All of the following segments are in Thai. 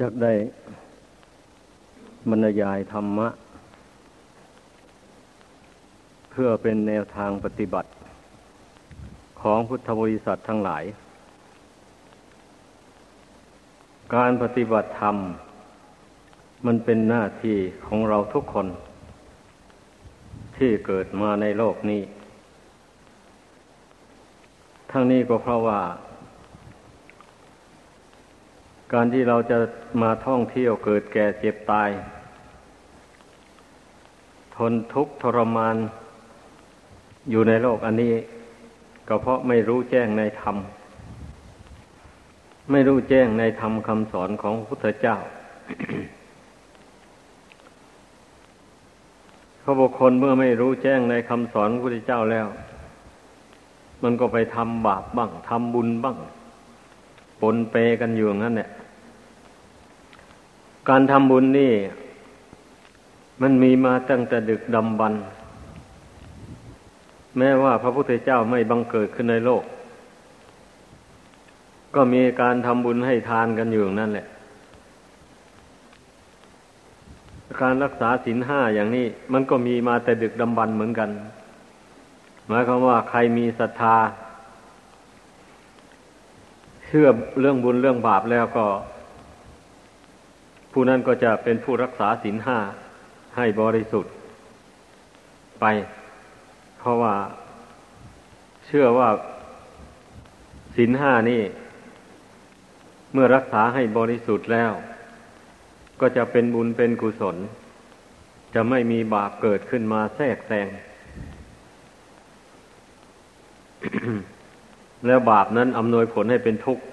อยากได้บรรยายธรรมะ เพื่อเป็นแนวทางปฏิบัติ ของพุทธบริษัททั้งหลาย การปฏิบัติธรรม มันเป็นหน้าที่ของเราทุกคน ที่เกิดมาในโลกนี้ ทั้งนี้ก็เพราะว่า การที่เราจะมาท่องเที่ยวเกิดแก่เจ็บตาย ทนทุกข์ทรมาน อยู่ในโลกอันนี้ ก็เพราะไม่รู้แจ้งในธรรม ไม่รู้แจ้งในธรรมคำสอนของพระพุทธเจ้าเขาบุคคลเมื่อไม่รู้แจ้งในคำสอนพระพุทธเจ้าแล้ว มันก็ไปทำบาปบ้างทำบุญบ้าง ปนเปกันอยู่งั้นเนี่ย การทำบุญนี่ มันมีมาตั้งแต่ดึกดำบรรแม้ว่าพระพุทธเจ้าไม่บังเกิดขึ้นในโลก ก็มีการทำบุญให้ทานกันอยู่นั่นแหละ การรักษาศีลห้าอย่างนี้ มันก็มีมาแต่ดึกดำบรรเหมือนกัน หมายความว่าใครมีศรัทธา เชื่อเรื่องบุญเรื่องบาปแล้วก็ ผู้นั้นก็จะเป็นผู้รักษาศีลห้าให้บริสุทธิ์ ไป เพราะว่า เชื่อว่าศีลห้านี่ เมื่อรักษาให้บริสุทธิ์แล้ว ก็จะเป็นบุญเป็นกุศล จะไม่มีบาปเกิดขึ้นมาแทรกแซง แล้วบาปนั้นอำนวยผลให้เป็นทุกข์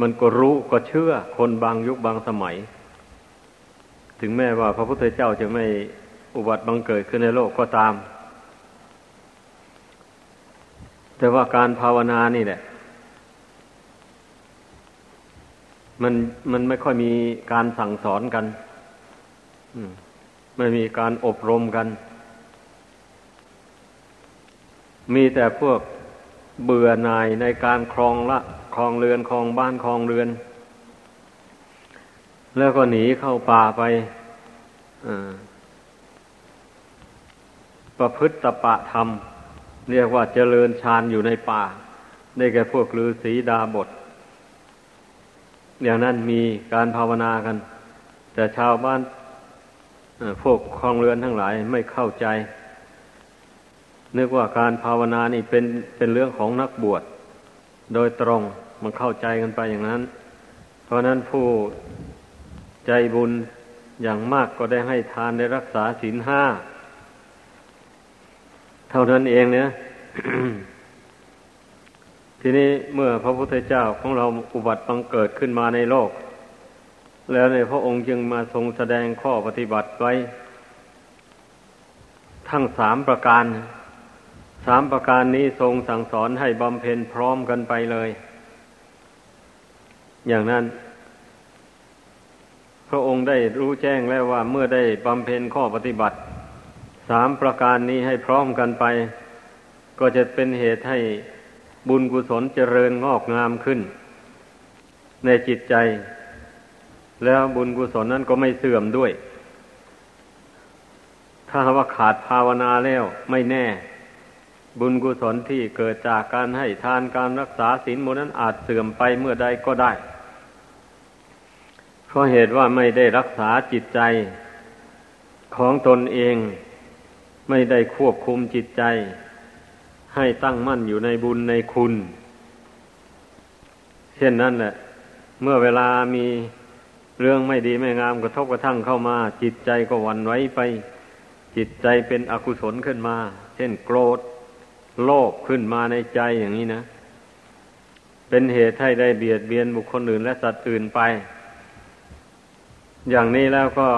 มันก็รู้ก็เชื่อคนบางยุคบางสมัย ถึงแม้ว่าพระพุทธเจ้าจะไม่อุบัติบังเกิดขึ้นในโลกก็ตาม แต่ว่าการภาวนานี่แหละ มันมันไม่ค่อยมีการสั่งสอนกันไม่มีการอบรมกัน มีแต่พวก เบื่อหน่ายในการครองละครองเรือนครองบ้านครองเรือน แล้วก็หนีเข้าป่าไปประพฤติตปะธรรม เรียกว่าเจริญฌานอยู่ในป่า ได้แก่พวกฤาษีดาบทอย่างนั้นมีการภาวนากัน แต่ชาวบ้านพวกครองเรือนทั้งหลายไม่เข้าใจ นึกว่าการภาวนานี่เป็นเป็นเรื่องของนักบวชโดยตรงมันเข้าใจกันไปอย่างนั้น เพราะนั้นผู้ใจบุญอย่างมากก็ได้ให้ทานได้รักษาศีลห้า เท่านั้นเองเนี่ยทีนี้เมื่อพระพุทธเจ้าของเราอุบัติบังเกิดขึ้นมาในโลก แล้วในพระองค์จึงมาทรงแสดงข้อปฏิบัติไว้ ทั้งสามประการ สามประการนี้ทรงสั่งสอนให้บำเพ็ญพร้อมกันไปเลย อย่างนั้น พระองค์ได้รู้แจ้งแล้วว่าเมื่อได้บำเพ็ญข้อปฏิบัติ สามประการนี้ให้พร้อมกันไป ก็จะเป็นเหตุให้บุญกุศลเจริญงอกงามขึ้น ในจิตใจ แล้วบุญกุศลนั้นก็ไม่เสื่อมด้วย ถ้าว่าขาดภาวนาแล้วไม่แน่ บุญกุศลที่เกิดจากการให้ทานการรักษาศีลมนั้นอาจเสื่อมไปเมื่อใดก็ได้ เพราะเหตุว่าไม่ได้รักษาจิตใจของตนเอง ไม่ได้ควบคุมจิตใจ ให้ตั้งมั่นอยู่ในบุญในคุณ เช่นนั้นแหละ เมื่อเวลามีเรื่องไม่ดีไม่งามกระทบกระทั่งเข้ามา จิตใจก็วันไว้ไป จิตใจเป็นอกุศลขึ้นมา เช่นโกรธ โลภขึ้นมาในใจอย่างนี้นะ เป็นเหตุให้ได้เบียดเบียนบุคคลอื่นและสัตว์อื่นไป อย่างนี้แล้วก็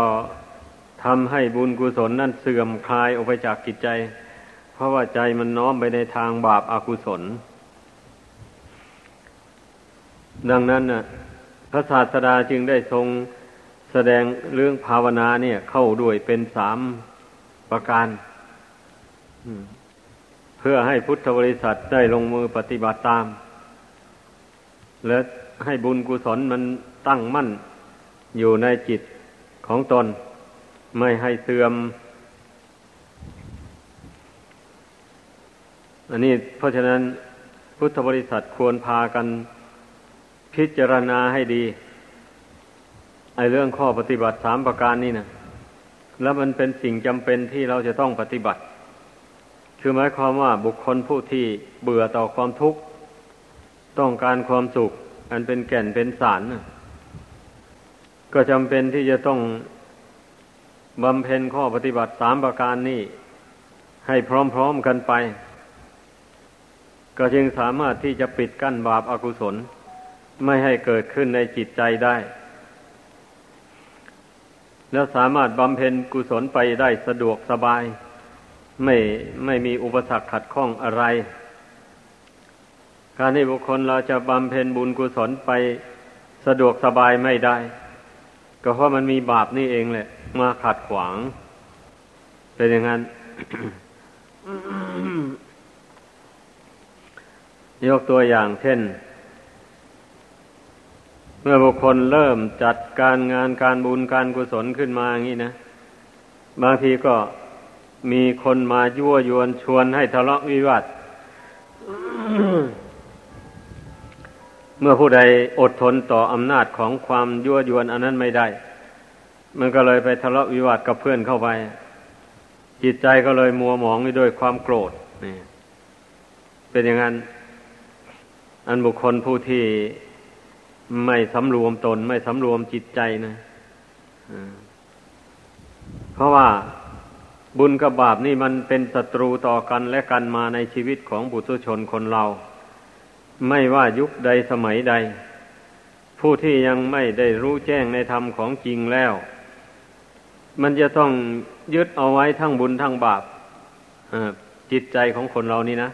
ทำให้บุญกุศลนั่นเสื่อมคลายออกไปจากกิจใจ เพราะว่าใจมันน้อมไปในทางบาปอากุศล ดังนั้นน่ะพระศาสดาจึงได้ทรงแสดงเรื่องภาวนาเนี่ยเข้าด้วยเป็นสามประการ พื่อให้พุทธบริษัทได้ลงมือปฏิบัติตาม และให้บุญกุศลมันตั้งมั่นอยู่ในจิตของตน ไม่ให้เสื่อม อันนี้เพราะฉะนั้นพุทธบริษัทควรพากันพิจารณาให้ดี ไอเรื่องข้อปฏิบัติสามประการนี่นะแล้วมันเป็นสิ่งจำเป็นที่เราจะต้องปฏิบัติ คือหมายความว่าบุคคลผู้ที่เบื่อต่อความทุกข์ ต้องการความสุข อันเป็นแก่นเป็นสารก็จำเป็นที่จะต้องบำเพ็ญข้อปฏิบัติสามประการนี้ ให้พร้อมๆกันไป ก็จึงสามารถที่จะปิดกั้นบาปอากุศล ไม่ให้เกิดขึ้นในจิตใจได้ แล้วสามารถบำเพ็ญกุศลไปได้สะดวกสบาย ไม่ไม่มีอุปสรรคขัดข้องอะไร การที่บุคคลเราจะบำเพ็ญบุญกุศลไปสะดวกสบายไม่ได้ ก็เพราะมันมีบาปนี่เองแหละ มาขัดขวาง เป็นอย่างนั้นยกตัวอย่างเช่น เมื่อบุคคลเริ่มจัดการงานการบุญการกุศลขึ้นมาอย่างนี้นะ บางทีก็ มีคนมายั่วยวนชวนให้ทะเลาะวิวาทเมื่อผู้ใดอดทนต่ออำนาจของความยั่วยวนอันนั้นไม่ได้ มันก็เลยไปทะเลาะวิวาทกับเพื่อนเข้าไป จิตใจก็เลยมัวหมองด้วยความโกรธนี่เป็นอย่างนั้น อันบุคคลผู้ที่ไม่สำรวมตน ไม่สำรวมจิตใจนะเพราะว่า บุญกับบาปนี่มันเป็นศัตรูต่อกันและกันมาในชีวิตของบุตรชนคนเรา ไม่ว่ายุคใดสมัยใด ผู้ที่ยังไม่ได้รู้แจ้งในธรรมของจริงแล้ว มันจะต้องยึดเอาไว้ทั้งบุญทั้งบาปจิตใจของคนเรานี่นะ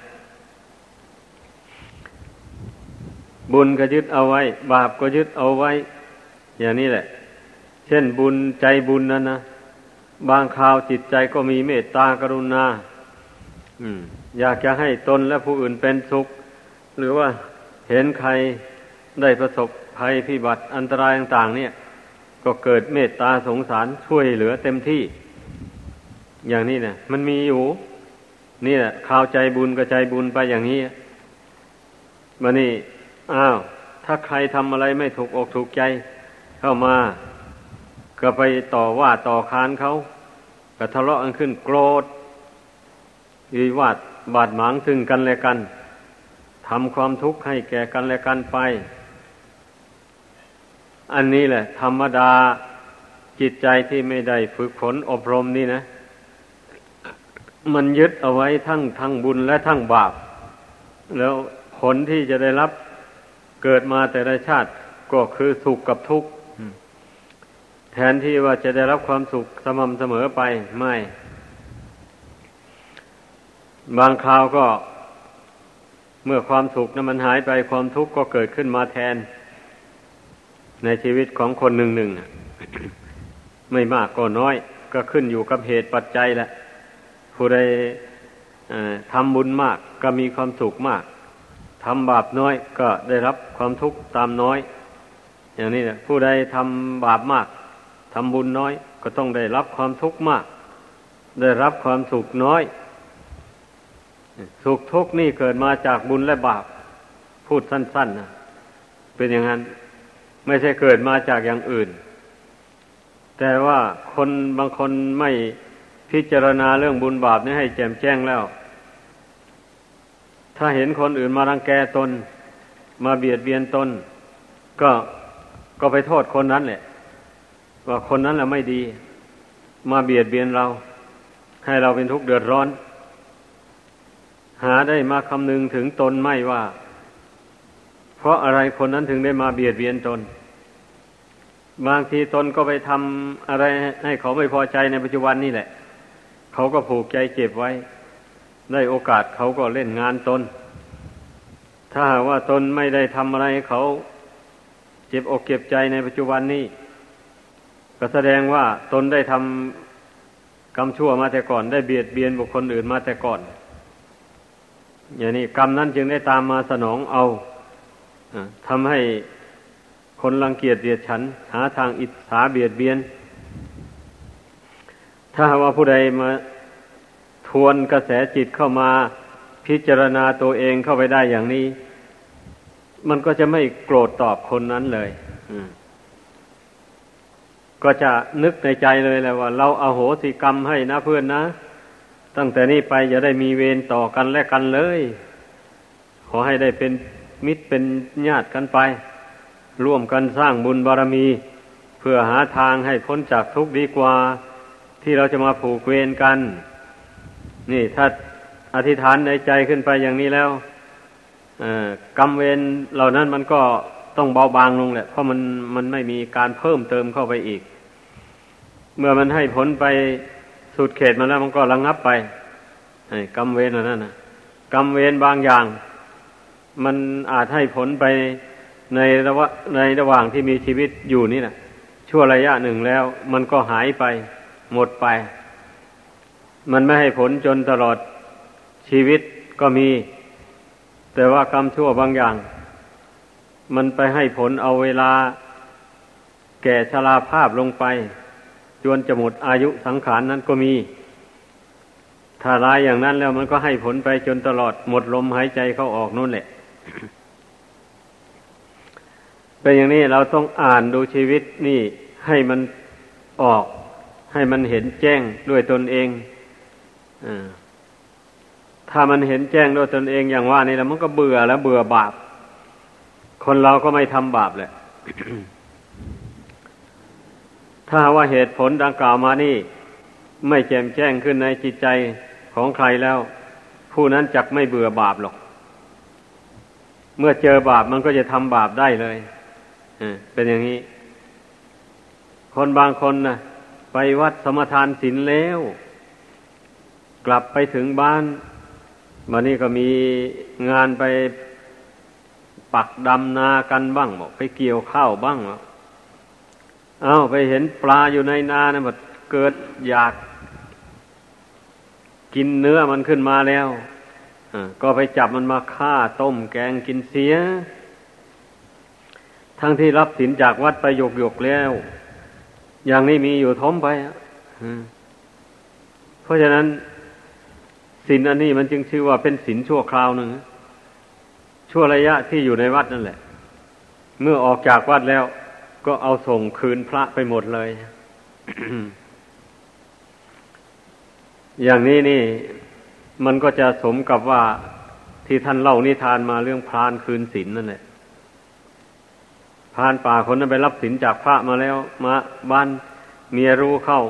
บุญก็ยึดเอาไว้ บาปก็ยึดเอาไว้ อย่างนี้แหละ เช่นบุญใจบุญนั่นนะ บางคราวจิตใจก็มีเมตตากรุณาอยากจะให้ตนและผู้อื่นเป็นสุข หรือว่าเห็นใครได้ประสบภัยพิบัติอันตรายต่างๆ เนี่ย ก็เกิดเมตตาสงสารช่วยเหลือเต็มที่ อย่างนี้เนี่ยมันมีอยู่ นี่แหละข่าวใจบุญกับใจบุญไปอย่างนี้มานี่อ้าว ถ้าใครทำอะไรไม่ถูกอกถูกใจ เข้ามา ก็ไปต่อว่าต่อค้านเขาก็ทะเลาะกันขึ้นโกรธวิวาดบาดหมางซึ่งกันและกันทำความทุกข์ให้แก่กันและกันไป อันนี้แหละ ธรรมดาจิตใจที่ไม่ได้ฝึกฝนอบรมนี่นะ มันยึดเอาไว้ทั้งทั้งบุญและทั้งบาป แล้วผลที่จะได้รับเกิดมาแต่ละชาติก็คือสุขกับทุกข์ แทนที่ว่าจะได้รับความสุขสม่ำเสมอไปไม่ บางคราวก็ เมื่อความสุขนั้นมันหายไปความทุกข์ก็เกิดขึ้นมาแทน ในชีวิตของคนหนึ่งหนึ่งไม่มากก็น้อย ก็ขึ้นอยู่กับเหตุปัจจัยแหละผู้ใดทำบุญมากก็มีความสุขมากทำบาปน้อยก็ได้รับความทุกข์ตามน้อย อย่างนี้นะผู้ใดทำบาปมาก ทำบุญน้อย ก็ต้องได้รับความทุกข์มาก ได้รับความสุขน้อย สุขทุกข์นี่เกิดมาจากบุญและบาป พูดสั้นๆนะเป็นอย่างนั้น ไม่ใช่เกิดมาจากอย่างอื่น แต่ว่าคนบางคนไม่พิจารณาเรื่องบุญบาปนี่ให้แจ่มแจ้งแล้ว ถ้าเห็นคนอื่นมารังแกตน มาเบียดเบียนตน ก็ก็ไปโทษคนนั้นแหละ ว่าคนนั้นแหละไม่ดี มาเบียดเบียนเรา ให้เราเป็นทุกข์เดือดร้อน หาได้มาคำนึงถึงตนไม่ว่า เพราะอะไรคนนั้นถึงได้มาเบียดเบียนตน บางทีตนก็ไปทำอะไรให้เขาไม่พอใจในปัจจุบันนี่แหละ เขาก็ผูกใจเจ็บไว้ ได้โอกาสเขาก็เล่นงานตน ถ้าหากว่าตนไม่ได้ทำอะไรเขา เจ็บอกเก็บใจในปัจจุบันนี้ ก็แสดงว่าตนได้ทำกรรมชั่วมาแต่ก่อน ได้เบียดเบียนบุคคลอื่นมาแต่ก่อน อย่างนี้กรรมนั้นจึงได้ตามมาสนองเอาทำให้คนรังเกียจเดียดฉัน หาทางอิจฉาเบียดเบียน ถ้าว่าผู้ใดมาทวนกระแสจิตเข้ามาพิจารณาตัวเองเข้าไปได้อย่างนี้ มันก็จะไม่โกรธตอบคนนั้นเลย ก็จะนึกในใจเลยแหละว่า เราอาโหสิกรรมให้นะเพื่อนนะ ตั้งแต่นี้ไปอย่าได้มีเวรต่อกันและกันเลย ขอให้ได้เป็นมิตรเป็นญาติกันไป ร่วมกันสร้างบุญบารมี เพื่อหาทางให้พ้นจากทุกข์ดีกว่า ที่เราจะมาผูกเวรกัน นี่ถ้าอธิษฐานในใจขึ้นไปอย่างนี้แล้วกรรมเวรเหล่านั้นมันก็ ต้องเบาบางลงแหละ เพราะมันมันไม่มีการเพิ่มเติมเข้าไปอีก เมื่อมันให้ผลไปสุดเขตมาแล้วมันก็ระงงับไปกรรมเวรนั้นนะกรรมเวรบางอย่าง มันอาจให้ผลไปในระวะในระหว่างที่มีชีวิตอยู่นี่นะชั่วระยะหนึ่งแล้ว มันก็หายไป หมดไป มันไม่ให้ผลจนตลอดชีวิตก็มี แต่ว่ากรรมชั่วบางอย่าง มันไปให้ผลเอาเวลาแก่ชราภาพลงไปจนจะหมดอายุสังขารนนั้นก็มี ถ้าร้ายอย่างนั้นแล้วมันก็ให้ผลไปจนตลอดหมดลมหายใจเข้าออกนู่นแหละ เป็นอย่างนี้เราต้องอ่านดูชีวิตนี่ให้มันออก ให้มันเห็นแจ้งด้วยตนเองอถ้ามันเห็นแจ้งด้วยตนเองอย่างว่านี่แล้วมันก็เบื่อแล้วเบื่อบาป คนเราก็ไม่ทำบาปแหละ ถ้าว่าเหตุผลดังกล่าวมานี่ ไม่แจ่มแจ้งขึ้นในจิตใจของใครแล้ว ผู้นั้นจักไม่เบื่อบาปหรอก เมื่อเจอบาปมันก็จะทำบาปได้เลยเป็นอย่างนี้ คนบางคนนะไปวัดสมทานศีลแล้ว กลับไปถึงบ้านวันนี้ก็มีงานไป ปักดำนากันบ้างบอกไปเกี่ยวข้าวบ้างเอาไปเห็นปลาอยู่ในนานะมันเกิดอยาก กินเนื้อมันขึ้นมาแล้วก็ไปจับมันมาฆ่าต้มแกงกินเสีย ทั้งที่รับสินจากวัดไปหยกหยกแล้ว อย่างนี้มีอยู่ท้มไปเพราะฉะนั้นสินอันนี้มันจึงชื่อว่าเป็นสินชั่วคราวหนึ่ง ชั่วระยะที่อยู่ในวัดนั่นแหละ เมื่อออกจากวัดแล้ว ก็เอาส่งคืนพระไปหมดเลย อย่างนี้นี่ มันก็จะสมกับว่าที่ท่านเล่านิทานมาเรื่องพรานคืนศีลนนั่นแหละพรานป่าคนนั้นไปรับศีลจากพระมาแล้ว มาบ้านเมียรู้เข้า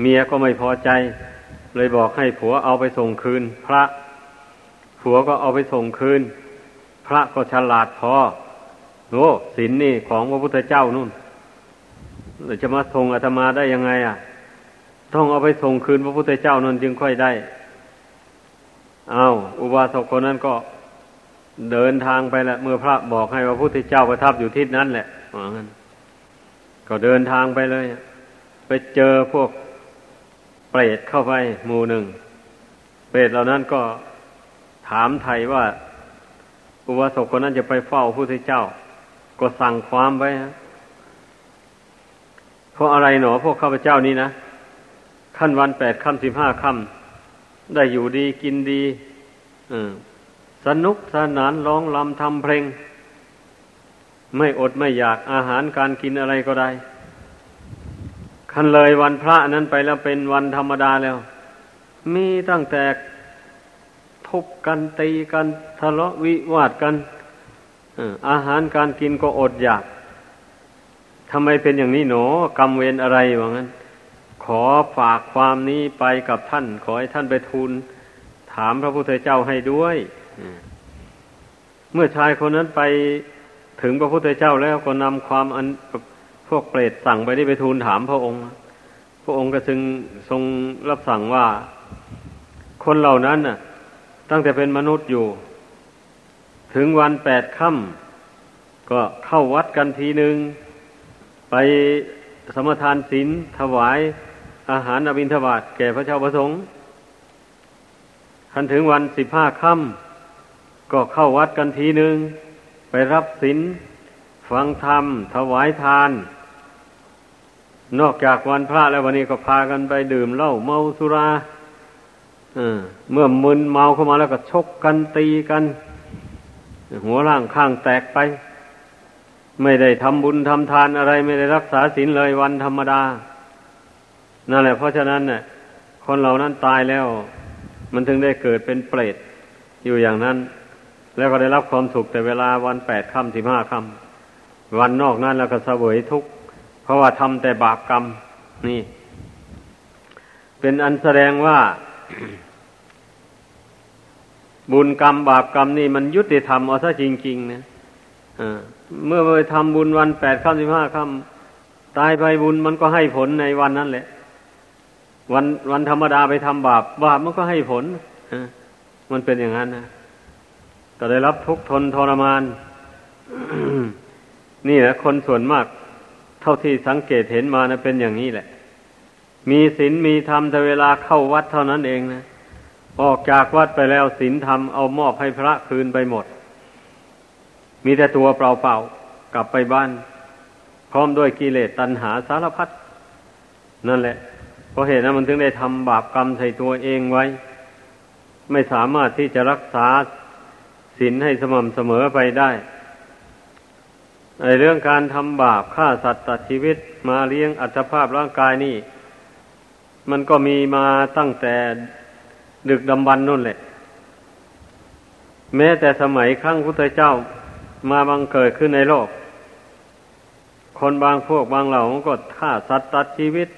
เมียก็ไม่พอใจ เลยบอกให้ผัวเอาไปส่งคืน พระ ผัวก็เอาไปส่งคืน ระก็ฉลาดพอโอ้ศีลนี่ของพระพุทธเจ้านู่นเราจะมาส่งอาตมาได้ยังไง อะ ต้องเอาไปส่งคืนพระพุทธเจ้านั่นจึงค่อยได้ เอาอุบาสกคนนั้นก็เดินทางไปแหละเมื่อพระบอกให้พระพุทธเจ้าประทับอยู่ที่นั้นแหละว่างั้นก็เดินทางไปเลย ไปเจอพวกเปรตเข้าไปหมู่หนึ่ง เปรตเหล่านั้นก็ถามไทยว่า อุบาสกคนนั้นจะไปเฝ้าพระพุทธเจ้า ก็สั่งความไว้เพราะอะไรหนอพวกข้าพเจ้านี้นะขั้นวันแปดค่ำสิบห้าค่ำได้อยู่ดีกินดีสนุกสนานร้องลำทำเพลง ไม่อดไม่อยากอาหารการกินอะไรก็ได้คันเลยวันพระนั้นไปแล้วเป็นวันธรรมดาแล้ว มีตั้งแต่ ทุบกันตีกันทะเลาะวิวาทกันอาหารการกินก็อดอยากทำไมเป็นอย่างนี้หนอกรรมเวรอะไรวะงั้น ขอฝากความนี้ไปกับท่าน ขอให้ท่านไปทูลถามพระพุทธเจ้าให้ด้วยเมื่อชายคนนั้นไปถึงพระพุทธเจ้าแล้วก็นำความอันพวกเปรตสั่งไปได้ไปทูลถามพระองค์ พระองค์ก็จึงทรงรับสั่งว่า คนเหล่านั้นน่ะ ตั้งแต่เป็นมนุษย์อยู่ ถึงวันแปดค่ำก็เข้าวัดกันทีหนึ่งไปสมทานศีลถวายอาหารอบินทบาทแก่พระเจ้าประสงค์ทันถึงวันสิบห้าค่ำก็เข้าวัดกันทีหนึ่งไปรับศีลฟังธรรม ถวายทาน นอกจากวันพระแล้ววันนี้ก็พากันไปดื่มเหล้าเมาสุรา เมื่อมึนเมาเข้ามาแล้วก็ชกกันตีกัน หัวร่างข้างแตกไป ไม่ได้ทำบุญทำทานอะไร ไม่ได้รักษาศีลเลยวันธรรมดา นั่นแหละ เพราะฉะนั้นเนี่ยคนเหล่านั้นตายแล้ว มันถึงได้เกิดเป็นเปรตอยู่อย่างนั้น แล้วก็ได้รับความสุขแต่เวลาวันแปดค่ำสิบห้าค่ำวันนอกนั้นแล้วก็เสวยทุกข์เพราะว่าทำแต่บาปกรรม นี่ เป็นอันแสดงว่า บุญกรรมบาปกรรมนี่มันยุติธรรมเอาซะจริงๆนะเมื่อไปทำบุญวันแปดค่ำสิบห้าค่ำตายไปบุญมันก็ให้ผลในวันนั้นแหละ วันวันธรรมดาไปทำบาป บาปมันก็ให้ผลมันเป็นอย่างนั้นนะก็ได้รับทุกข์ทนทรมาน นี่แหละคนส่วนมาก เท่าที่สังเกตเห็นมานะเป็นอย่างนี้แหละ มีศีลมีธรรมแต่เวลาเข้าวัดเท่านั้นเองนะออกจากวัดไปแล้วศีลธรรมเอามอบให้พระคืนไปหมด มีแต่ตัวเปล่าๆกลับไปบ้าน พร้อมด้วยกิเลสตัณหาสารพัดนั่นแหละ เพราะเหตุนั้นมันถึงได้ทำบาปกรรมใส่ตัวเองไว้ ไม่สามารถที่จะรักษาศีลให้สม่ำเสมอไปได้ในเรื่องการทำบาปฆ่าสัตว์ตัดชีวิตมาเลี้ยงอัตภาพร่างกายนี่ มันก็มีมาตั้งแต่ดึกดำบรรนู่นแหละ แม้แต่สมัยครั้งพุทธเจ้ามาบังเกิดขึ้นในโลก คนบางพวกบางเหล่าก็ฆ่าสัตว์ตัดชีวิต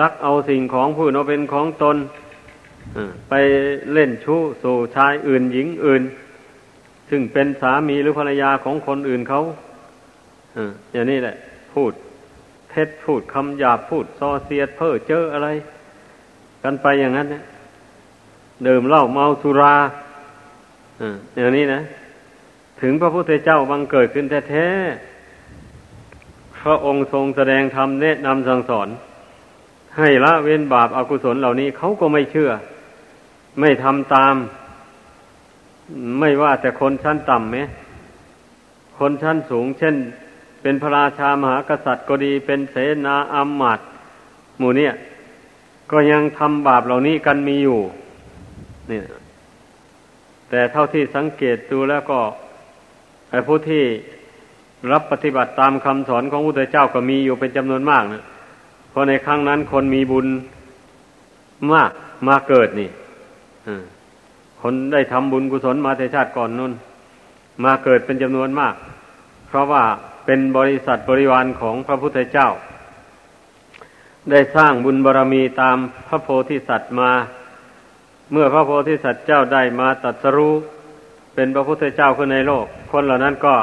รักเอาสิ่งของผู้นเป็นของตนไปเล่นชู้สู่ชายอื่นหญิงอื่น ซึ่งเป็นสามีหรือภรรยาของคนอื่นเขาอย่างนี้แหละ พูด เท็จพูดคำหยาบพูดซอเสียดเพ้อเจ้ออะไร กันไปอย่างนั้นเนะดื่มเหล้าเมาสุราอย่างนี้นะ ถึงพระพุทธเจ้าบังเกิดขึ้นแท้ๆพระองค์ทรงแสดงธรรมแนะนำสั่งสอน ให้ละเว้นบาปอากุศลเหล่านี้เขาก็ไม่เชื่อ ไม่ทำตาม ไม่ว่าแต่คนชั้นต่ำไหมคนชั้นสูง เช่น เป็นพระราชามหากษัตริย์ก็ดี เป็นเสนาอามาตย์หมู่เนี่ย ก็ยังทำบาปเหล่านี้กันมีอยู่ เนี่ย แต่เท่าที่สังเกตดูแล้วก็ไอ้ผู้ที่รับปฏิบัติตามคำสอนของพระพุทธเจ้าก็มีอยู่เป็นจำนวนมากนะเพราะในครั้งนั้นคนมีบุญมากมาเกิดนี่คนได้ทำบุญกุศลมาแต่ชาติก่อนนุ่น มาเกิดเป็นจำนวนมาก เพราะว่า เป็นบริษัทบริวารของพระพุทธเจ้า ได้สร้างบุญบารรมีตามพระโพธิสัตว์มา เมื่อพระโพธิสัตว์เจ้าได้มาตัดสรู้เป็นพระพุทธเจ้าขึ้นในโลก คนเหล่านั้นก็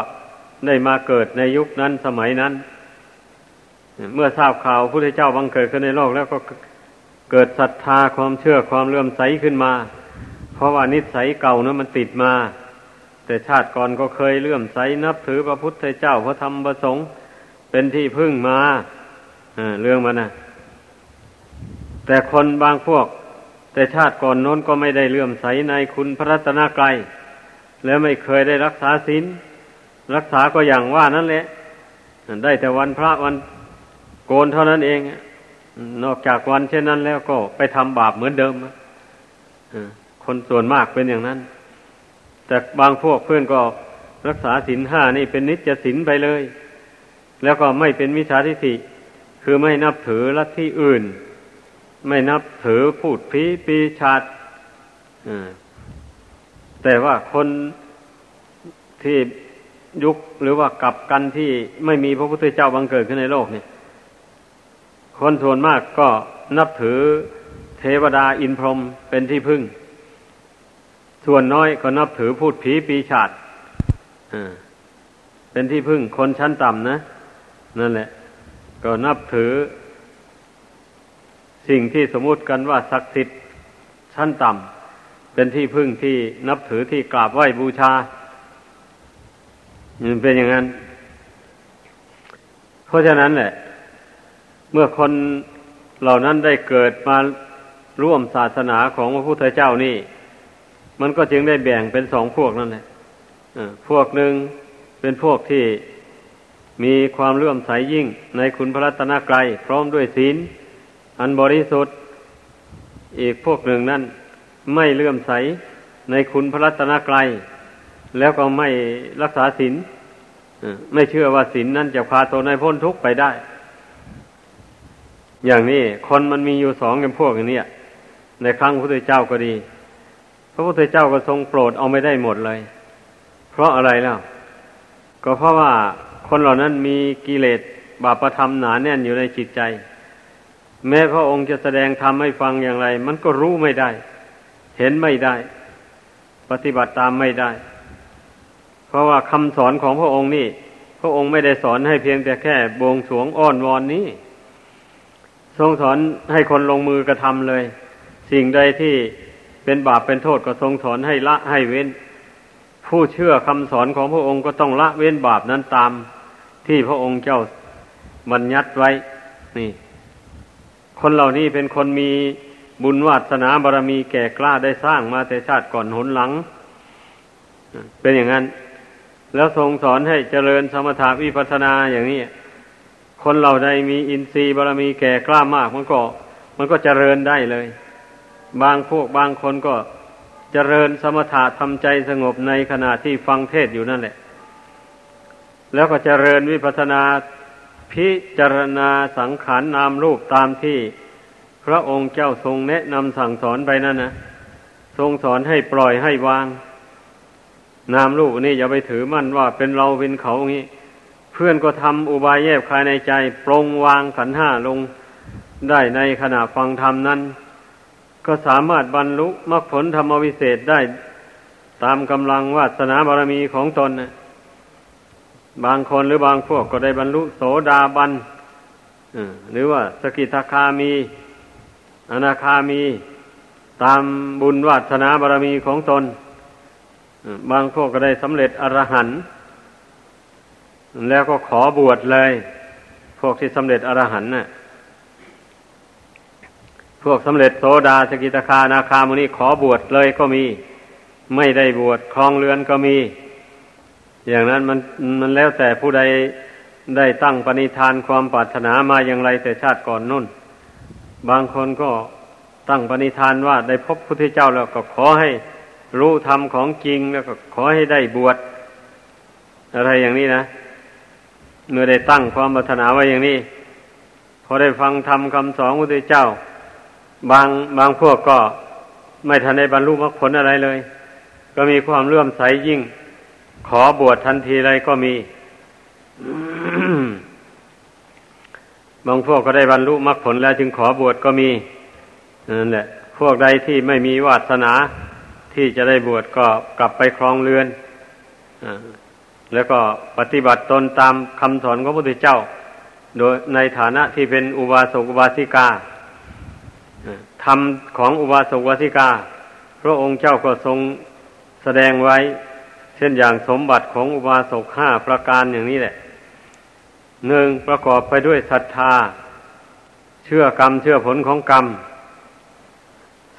ได้มาเกิดในยุคนั้นสมัยนั้น เมื่อทราบข่าวพระพุทธเจ้าบังเกิดขึ้นในโลกแล้วก็เกิดศรัทธาความเชื่อความเลื่อมใสขึ้นมา เพราะว่านิสัยเก่านะมันติดมา แต่ชาติก่อนก็เคยเลื่อมใสนับถือพระพุทธเจ้าพระธรรมพระสงฆ์เป็นที่พึ่งมาเรื่องมันนะแต่คนบางพวก แต่ชาติก่อนโน้นก็ไม่ได้เลื่อมใสในคุณพระรัตนกรัยแล้วไม่เคยได้รักษาศีลรักษาก็อย่างว่านั่นแหละได้แต่วันพระวันโกนเท่านั้นเอง นอกจากวันเช่นนั้นแล้วก็ไปทำบาปเหมือนเดิมคนส่วนมากเป็นอย่างนั้น แต่บางพวกเพื่อนก็รักษาศีลห้านี่เป็นนิจศีลไปเลย แล้วก็ไม่เป็นมิจฉาทิฏฐิคือไม่นับถือลัทธิอื่น ไม่นับถือพูดผีปีชาติแต่ว่าคนที่ยุคหรือว่ากลับกันที่ไม่มีพระพุทธเจ้าบังเกิดขึ้นในโลกเนี่ย คนส่วนมากก็นับถือเทวดาอินพรหมเป็นที่พึ่ง ส่วนน้อยก็นับถือพูดผีปีชาติเป็นที่พึ่งคนชั้นต่ำนะ นั่นแหละ ก็นับถือ สิ่งที่สมมุติกันว่าศักดิ์สิทธิ์ชั้นต่ำเป็นที่พึ่งที่นับถือที่กราบไหว้บูชามันเป็นอย่างนั้น เพราะฉะนั้นแหละ เมื่อคนเหล่านั้นได้เกิดมาร่วมศาสนาของพระพุทธเจ้านี่ มันก็จึงได้แบ่งเป็นสองพวกนั่นแหละพวกหนึ่งเป็นพวกที่มีความเลื่อมใสยยิ่งในคุณพระรัตนกรัยพร้อมด้วยศีล อันบริสุทธิ์ อีกพวกหนึ่งนั้นไม่เลื่อมใสในคุณพระรัตนกรัยแล้วก็ไม่รักษาศีลไม่เชื่อว่าศีลนั้นจะพาตนให้พ้นทุกข์ไปได้ อย่างนี้คนมันมีอยู่สองกันพวกอย่างนี้ในครั้งพระพุทธเจ้าก็ดี พระพุทธเจ้าก็ทรงโปรดเอาไม่ได้หมดเลย เพราะอะไรแล้ว ก็เพราะว่าคนเหล่านั้นมีกิเลสบาปธรรมหนาแน่นอยู่ในจิตใจ แม้พระองค์จะแสดงธรรมให้ฟังอย่างไร มันก็รู้ไม่ได้ เห็นไม่ได้ ปฏิบัติตามไม่ได้ เพราะว่าคำสอนของพระองค์นี่ พระองค์ไม่ได้สอนให้เพียงแต่แค่บวงสวงอ้อนวอนนี้ ทรงสอนให้คนลงมือกระทำเลย สิ่งใดที่ เป็นบาปเป็นโทษก็ทรงสอนให้ละให้เว้น ผู้เชื่อคำสอนของพระองค์ก็ต้องละเว้นบาปนั้นตามที่พระองค์เจ้าบัญญัติไว้ นี่ คนเหล่านี้เป็นคนมีบุญวาสนาบารมีแก่กล้าได้สร้างมาแต่ชาติก่อนหนหลัง เป็นอย่างนั้น แล้วทรงสอนให้เจริญสมถาวิปัสนาอย่างนี้ คนเหล่าใดมีอินทรีย์บารมีแก่กล้ามากมันก็ มันก็เจริญได้เลย บางพวกบางคนก็เจริญสมถะทำใจสงบในขณะที่ฟังเทศอยู่นั่นแหละ แล้วก็เจริญวิปัสนาพิจารณาสังขารนนามรูปตามที่พระองค์เจ้าทรงแนะนำสั่งสอนไปนั่นนะทรงสอนให้ปล่อยให้วาง นามรูปนี่อย่าไปถือมั่นว่าเป็นเราเป็นเขางี้ เพื่อนก็ทำอุบายแยบคายในใจ ปรงวางขันห้าลงได้ในขณะฟังธรรมนั้น ก็สามารถบรรลุมรรคผลธรรมวิเศษได้ตามกำลังวาสนาบารมีของตนนะบางคนหรือบางพวกก็ได้บรรลุโสดาบันหรือว่าสกิทาคามี อนาคามี ตามบุญวาสนาบารมีของตน บางพวกก็ได้สำเร็จอรหันต์แล้วก็ขอบวชเลย พวกที่สำเร็จอรหันต์น่ะ พวกสำเร็จโสดาสกิตาคานาคามุนีขอบวชเลยก็มี ไม่ได้บวชคลองเรือนก็มี อย่างนั้นมันมันแล้วแต่ผู้ใดได้ตั้งปณิธานความปรารถนามาอย่างไรแต่ชาติก่อนนุ่น บางคนก็ตั้งปณิธานว่าได้พบพุทธเจ้าแล้วก็ขอให้รู้ธรรมของจริงแล้วก็ขอให้ได้บวชอะไรอย่างนี้นะเมื่อได้ตั้งความปรารถนาไว้อย่างนี้ พอได้ฟังธรรมคำสอนพุทธเจ้า บางบางพวกก็ไม่ทันได้บรรลุมรรคผลอะไรเลย ก็มีความเลื่อมใสยิ่ง ขอบวชทันทีอะไรก็มี บางพวกก็ได้บรรลุมรรคผลแล้วจึงขอบวชก็มีนั่นแหละ พวกใดที่ไม่มีวาสนาที่จะได้บวชก็กลับไปครองเรือนอแล้วก็ปฏิบัติตนตามคำสอนของพระพุทธเจ้า โดยในฐานะที่เป็นอุบาสกอุบาสิกา ธรรมของอุบาสกอุบาสิกา พระองค์เจ้าก็ทรงแสดงไว้ เช่นอย่างสมบัติของอุบาสกห้าประการอย่างนี้แหละหนึ่งประกอบไปด้วยศรัทธา เชื่อกรรมเชื่อผลของกรรม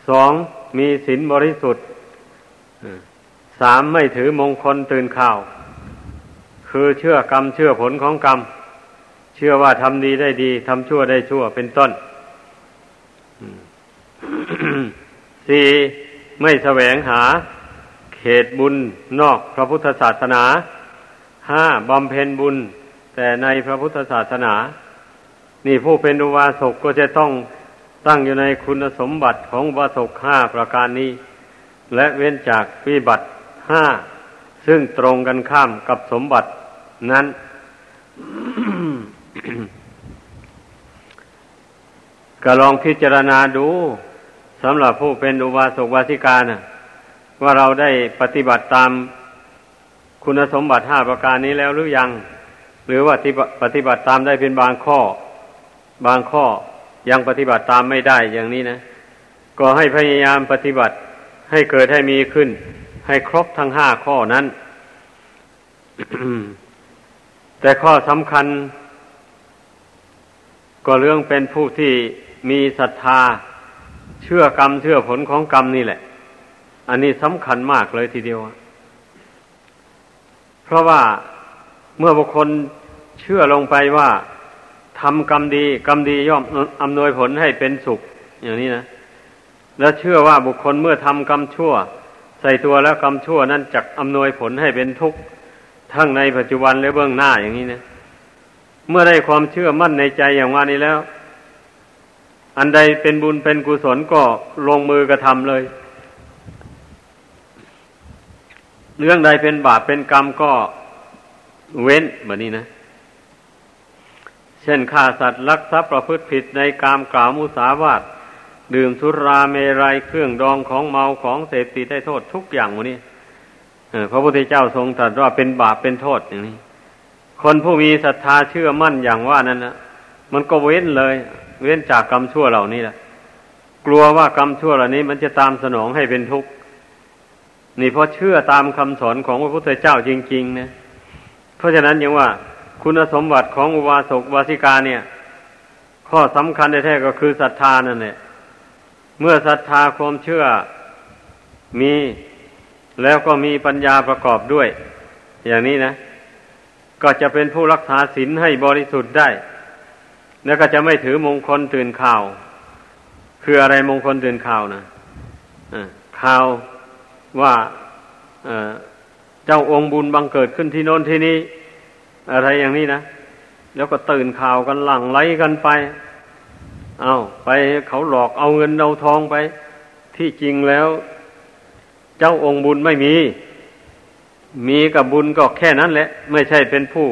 สองมีศีลบริสุทธิ์สามไม่ถือมงคลตื่นข่าว คือเชื่อกรรมเชื่อผลของกรรม เชื่อว่าทำดีได้ดีทำชั่วได้ชั่วเป็นต้น สี่ไม่แสวงหา เขตบุญนอกพระพุทธศาสนาห้าบำเพ็ญบุญ แต่ในพระพุทธศาสนา นี่ผู้เป็นอุบาสกก็จะต้องตั้งอยู่ในคุณสมบัติของอุบาสกห้าประการนี้ และเว้นจากวิบัติห้าซึ่งตรงกันข้ามกับสมบัตินั้น ก็ลองพิจารณาดู สำหรับผู้เป็นอุบาสกวาสิกานะ่ะว่าเราได้ปฏิบัติตามคุณสมบัติห้าประการนี้แล้วหรือยัง หรือว่าปฏิบัติตามได้เป็นบางข้อ บางข้อยังปฏิบัติตามไม่ได้อย่างนี้นะ ก็ให้พยายามปฏิบัติให้เกิดให้มีขึ้น ให้ครบทั้งห้าข้อนั้น แต่ข้อสำคัญ ก็เรื่องเป็นผู้ที่มีศรัทธา เชื่อกรรมเชื่อผลของกรรมนี่แหละ อันนี้สำคัญมากเลยทีเดียว เพราะว่าเมื่อบุคคลเชื่อลงไปว่าทำกรรมดีกรรมดีย่อมอำนวยผลให้เป็นสุข อย่างนี้นะแล้วเชื่อว่าบุคคลเมื่อทำกรรมชั่ว ใส่ตัวแล้วกรรมชั่วนั้นจะอำนวยผลให้เป็นทุกข์ทั้งในปัจจุบันและเบื้องหน้าอย่างนี้นะเมื่อได้ความเชื่อมั่นในใจอย่างว่านี้แล้ว อันใดเป็นบุญเป็นกุศลก็ลงมือกระทำเลย เรื่องใดเป็นบาปเป็นกรรมก็เว้นแบบนี้นะ เช่นฆ่าสัตว์ลักทรัพย์ประพฤติผิดในกามกล่าวมุสาวาทดื่มสุราเมรัยเครื่องดองของเมาของเสพติดได้โทษทุกอย่างวันนี้พระพุทธเจ้าทรงตรัสว่าเป็นบาปเป็นโทษอย่างนี้ คนผู้มีศรัทธาเชื่อมั่นอย่างว่านั้นนะมันก็เว้นเลย เว้นจากกรรมชั่วเหล่านี้แหละกลัวว่ากรรมชั่วเหล่านี้ มันจะตามสนองให้เป็นทุกข์นี่เพราะเชื่อตามคำสอนของพระพุทธเจ้าจริงๆนะเพราะฉะนั้นอย่างว่า คุณสมบัติของอุบาสกวาสิกาเนี่ย ข้อสำคัญแท้ๆก็คือศรัทธานั่นแหละเมื่อศรัทธาความเชื่อมีแล้วก็มีปัญญาประกอบด้วย อย่างนี้นะ ก็จะเป็นผู้รักษาศีลให้บริสุทธิ์ได้ แล้วก็จะไม่ถือมงคลตื่นข่าว คืออะไรมงคลตื่นข่าวนะข่าวว่าเจ้าองค์บุญบังเกิดขึ้นที่โน้นที่นี้ อะไรอย่างนี้นะแล้วก็ตื่นข่าวกันหลั่งไหลกันไป เอาไปเขาหลอกเอาเงินเอาทองไป ที่จริงแล้ว เจ้าองค์บุญไม่มี มีกับบุญก็แค่นั้นแหละ ไม่ใช่เป็นผู้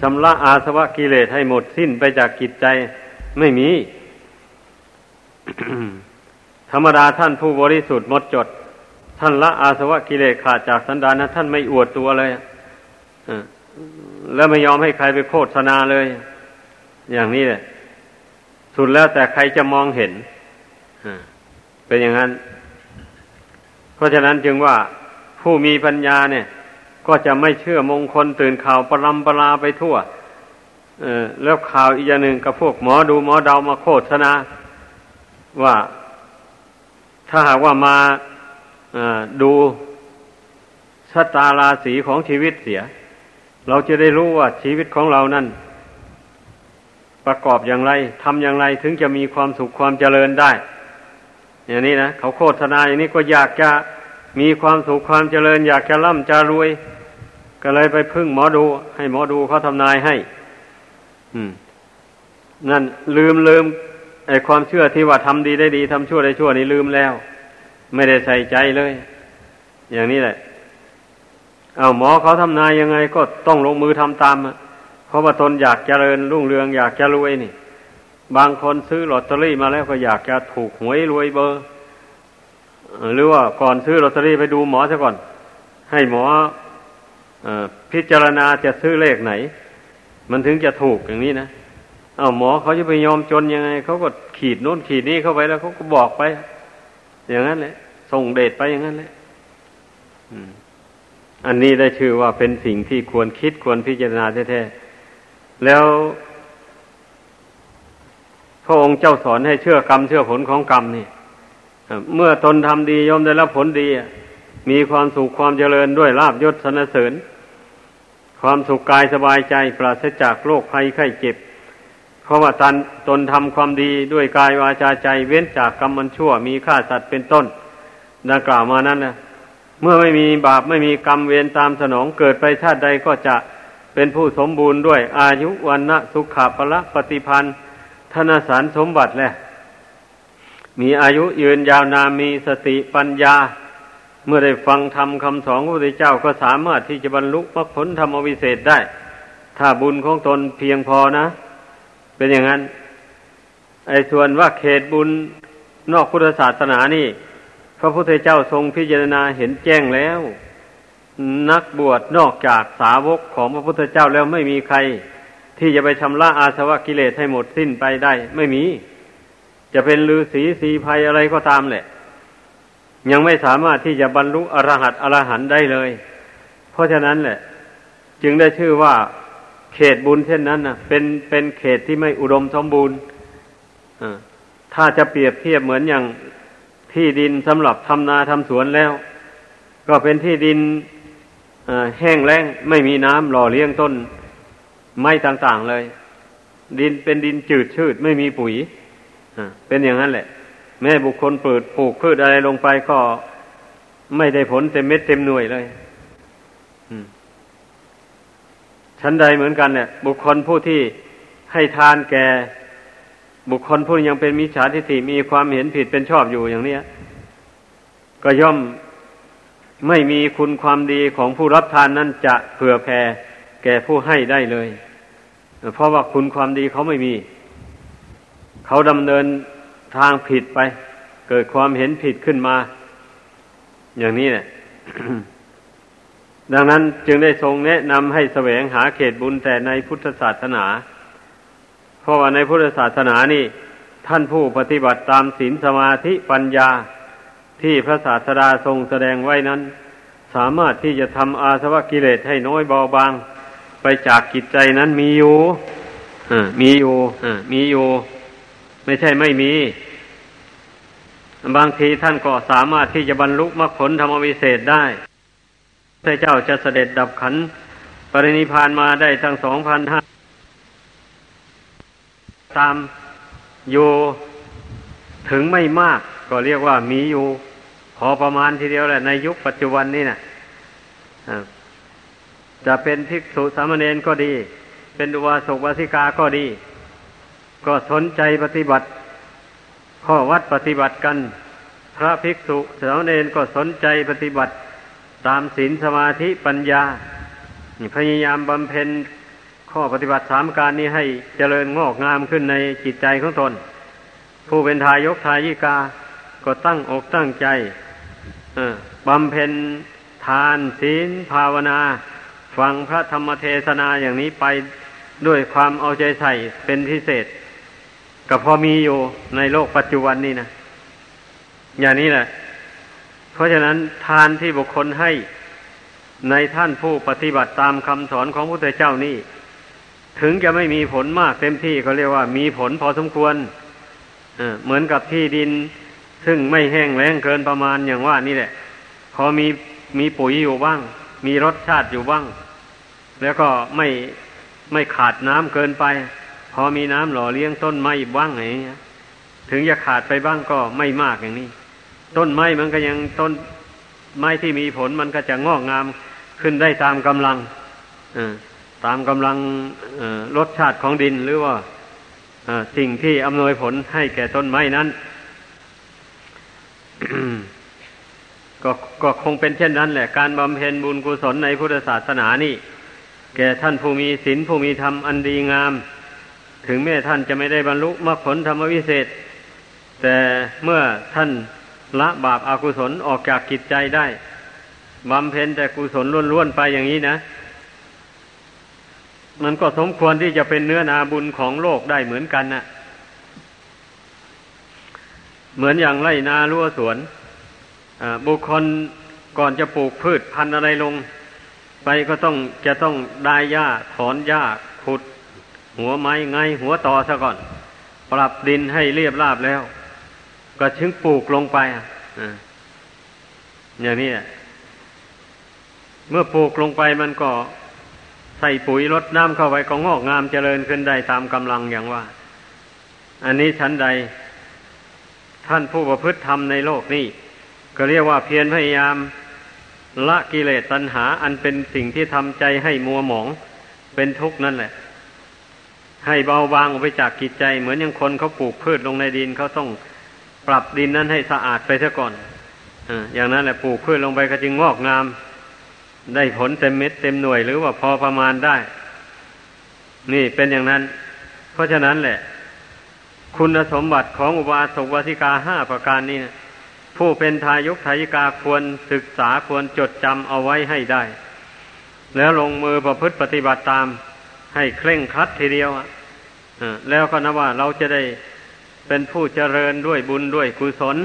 ชำระอาสวะกิเลสให้หมดสิ้นไปจากกิจใจไม่มี ธรรมดาท่านผู้บริสุทธิ์หมดจด ท่านละอาสวะกิเลสขาดจากสันดานนะท่านไม่อวดตัวเลยแล้วไม่ยอมให้ใครไปโฆษณาเลย อย่างนี้แหละสุดแล้วแต่ใครจะมองเห็นเป็นอย่างนั้น เพราะฉะนั้นจึงว่าผู้มีปัญญาเนี่ย ก็จะไม่เชื่อมงคลตื่นข่าวประลำประลาไปทั่วเออแล้วข่าวอีกอย่างหนึ่งกับพวกหมอดูหมอเดามาโฆษณาว่าถ้าหากว่ามาดูชะตาราศีของชีวิตเสีย เราจะได้รู้ว่าชีวิตของเรานั้นประกอบอย่างไรทำอย่างไรถึงจะมีความสุขความเจริญได้ อย่างนี้นะเขาโฆษณาอย่างนี้ก็อยากจะมีความสุขความเจริญ อยากจะร่ำจะรวย ก็เลยไปพึ่งหมอดู ให้หมอดูเขาทำนายให้นั่นลืมลืมไอความเชื่อที่ว่าทำดีได้ดีทำชั่วได้ชั่วนี่ลืมแล้ว ไม่ได้ใส่ใจเลย อย่างนี้แหละ เอาหมอเขาทำนายยังไง ก็ต้องลงมือทำตามเพราะว่าตนอยากเจริญรุ่งเรืองอยากจะรวยนี่ บางคนซื้อลอตเตอรี่มาแล้วก็อยากจะถูกหวยรวยเบอร์หรือว่าก่อนซื้อลอตเตอรี่ไปดูหมอซะก่อน ให้หมอ พิจารณาจะซื้อเลขไหน มันถึงจะถูกอย่างนี้นะเอาหมอเขาจะไปยอมจนยังไงเขาก็ขีดโน้นขีดนี้เข้าไปแล้วเขาก็บอกไป อย่างนั้นแหละ ส่งเดชไปอย่างนั้นแหละอันนี้ได้ชื่อว่าเป็นสิ่งที่ควรคิดควรพิจารณาแท้ๆแล้วพระองค์เจ้าสอนให้เชื่อกรรมเชื่อผลของกรรมนี่เมื่อตนทำดีย่อมได้รับผลดี มีความสุขความเจริญด้วยลาบยศสนเสริญ ความสุขกายสบายใจปราศจากโรคภัยไข้เจ็บ เพราะว่าตนตนทำความดีด้วยกายวาจาใจเว้นจากกรรมมันชั่วมีฆ่าสัตว์เป็นต้นดังกล่าวมานั้นนะเมื่อไม่มีบาปไม่มีกรรมเวรตามสนองเกิดไปชาติใดก็จะเป็นผู้สมบูรณ์ด้วยอายุวันนะสุขภละปฏิพันธ์ธนสารสมบัติแหละ มีอายุยืนยาวนานมีสติปัญญา เมื่อได้ฟังธรรมคำสอนพระพุทธเจ้าก็สามารถที่จะบรรลุมรรคผลธรรมวิเศษได้ ถ้าบุญของตนเพียงพอนะ เป็นอย่างนั้น ไอ้ส่วนว่าเขตบุญนอกพุทธศาสนานี่ พระพุทธเจ้าทรงพิจารณาเห็นแจ้งแล้ว นักบวชนอกจากสาวกของพระพุทธเจ้าแล้วไม่มีใคร ที่จะไปชำระอาสวะกิเลสให้หมดสิ้นไปได้ ไม่มี จะเป็นลือสีสีภัยอะไรก็ตามแหละ ยังไม่สามารถที่จะบรรลุอรหัตอรหันได้เลย เพราะฉะนั้นแหละ จึงได้ชื่อว่าเขตบุญเช่นนั้นนะเป็นเป็นเขตที่ไม่อุดมสมบูรณ์ถ้าจะเปรียบเทียบเหมือนอย่างที่ดินสำหรับทำนาทำสวนแล้ว ก็เป็นที่ดินแห้งแล้งไม่มีน้ำหล่อเลี้ยงต้น ไม้ต่างๆเลย ดินเป็นดินจืดชืดไม่มีปุ๋ยเป็นอย่างนั้นแหละ แม่บุคคลเปิดปลูกพืชอะไรลงไปก็ไม่ได้ผลเต็มเม็ดเต็มหน่วยเลยชั้นใดเหมือนกันเนี่ย บุคคลผู้ที่ให้ทานแก่บุคคลผู้ยังเป็นมิจฉาทิฏฐิมีความเห็นผิดเป็นชอบอยู่อย่างนี้ก็ย่อมไม่มีคุณความดีของผู้รับทานนั้นจะเผื่อแผ่แก่ผู้ให้ได้เลย เพราะว่าคุณความดีเขาไม่มี เขาดำเนิน ทางผิดไป เกิดความเห็นผิดขึ้นมา อย่างนี้แหละดังนั้นจึงได้ทรงแนะนำให้แสวงหาเขตบุญแต่ในพุทธศาสนา เพราะว่าในพุทธศาสนานี่ ท่านผู้ปฏิบัติตามศีลสมาธิปัญญาที่พระศาสดาทรงแสดงไว้นั้น สามารถที่จะทำอาสวะกิเลสให้น้อยเบาบาง ไปจากกิจใจนั้นมีอยู่มีอยู่มีอยู่ ไม่ใช่ไม่มี บางทีท่านก็สามารถที่จะบรรลุมรรคผลธรรมวิเศษได้พระเจ้าจะเสด็จดับขันปรินิพานมาได้ทั้งสองพันห้าตามอยู่ถึงไม่มาก ก็เรียกว่ามีอยู่พอประมาณทีเดียวแหละในยุคปัจจุบันนี้นะ่ะจะเป็นภิกษุสามเณรก็ดี เป็นอุบาสกวาสิกาก็ดี ก็สนใจปฏิบัติ ข้อวัดปฏิบัติกัน พระภิกษุสามเณรก็สนใจปฏิบัติ ตามศีลสมาธิปัญญาพยายามบำเพ็ญข้อปฏิบัติสามการนี้ให้เจริญงอกงามขึ้นในจิตใจของตน ผู้เป็นทายกทายิกา ก็ตั้งอกตั้งใจบำเพ็ญทานศีลภาวนา ฟังพระธรรมเทศนาอย่างนี้ไปด้วยความเอาใจใส่เป็นพิเศษ ก็พอมีอยู่ในโลกปัจจุบันนี้นะอย่างนี้แหละ เพราะฉะนั้นทานที่บุคคลให้ในท่านผู้ปฏิบัติตามคำสอนของพระพุทธเจ้านี่ ถึงจะไม่มีผลมากเต็มที่เขาเรียกว่ามีผลพอสมควรเหมือนกับที่ดิน ซึ่งไม่แห้งแล้งเกินประมาณอย่างว่านี่แหละ พอมีมีปุ๋ยอยู่บ้าง มีรสชาติอยู่บ้าง แล้วก็ไม่ไม่ขาดน้ำเกินไป พอมีน้ำหล่อเลี้ยงต้นไม้บ้างอย่างนี้ถึงจะขาดไปบ้างก็ไม่มากอย่างนี้ ต้นไม้มันก็ยังต้นไม้ที่มีผลมันก็จะงอกงามขึ้นได้ตามกำลังตามกำลังรสชาติของดินหรือว่าสิ่งที่อำนวยผลให้แก่ต้นไม้นั้นก็ก็คงเป็นเช่นนั้นแหละ การบำเพ็ญบุญกุศลในพุทธศาสนานี่ แก่ท่านผู้มีศีลผู้มีธรรมอันดีงาม ถึงแม้ท่านจะไม่ได้บรรลุมรรคผลธรรมวิเศษ แต่เมื่อท่านละบาปอากุศลออกจากกิจใจได้บำเพ็ญแต่กุศลล้วนๆไปอย่างนี้นะ มันก็สมควรที่จะเป็นเนื้อนาบุญของโลกได้เหมือนกันนะ่ะ เหมือนอย่างไรนารั้วสวนบุคคลก่อนจะปลูกพืชพันธุ์อะไรลง ไปก็ต้องจะต้องได้หญ้าถอนหญ้า หัวไม้ไงหัวต่อซะก่อน ปรับดินให้เรียบราบแล้ว ก็ชึงปลูกลงไปอย่างนี้เมื่อปลูกลงไปมันก็ใส่ปุ๋ยรดน้ำเข้าไปก็งอกงามเจริญขึ้นได้ตามกำลังอย่างว่า อันนี้ชั้นใด ท่านผู้ประพฤติธรรมในโลกนี้ ก็เรียกว่าเพียรพยายาม ละกิเลสตัณหา อันเป็นสิ่งที่ทำใจให้มัวหมองเป็นทุกข์นั่นแหละ ให้เบาบางออกไปจากกิจใจ เหมือนอย่างคนเขาปลูกพืชลงในดินเขาต้องปรับดินนั้นให้สะอาดไปเสียก่อนอย่างนั้นแหละปลูกพืชลงไปก็จึงงอกงาม ได้ผลเต็มเม็ดเต็มหน่วยหรือว่าพอประมาณได้ นี่เป็นอย่างนั้น เพราะฉะนั้นแหละ คุณสมบัติของอุบาสกวาสิกาห้าประการนี้นะผู้เป็นทายุกทายิกาควรศึกษาควรจดจำเอาไว้ให้ได้ แล้วลงมือประพฤติปฏิบัติตาม ให้เคร่งครัดทีเดียวอะ แล้วก็นะว่าเราจะได้เป็นผู้เจริญด้วยบุญด้วยกุศล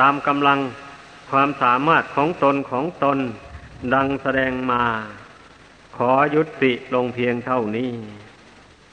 ตามกำลังความสามารถของตนของตนดังแสดงมา ขอยุติลงเพียงเท่านี้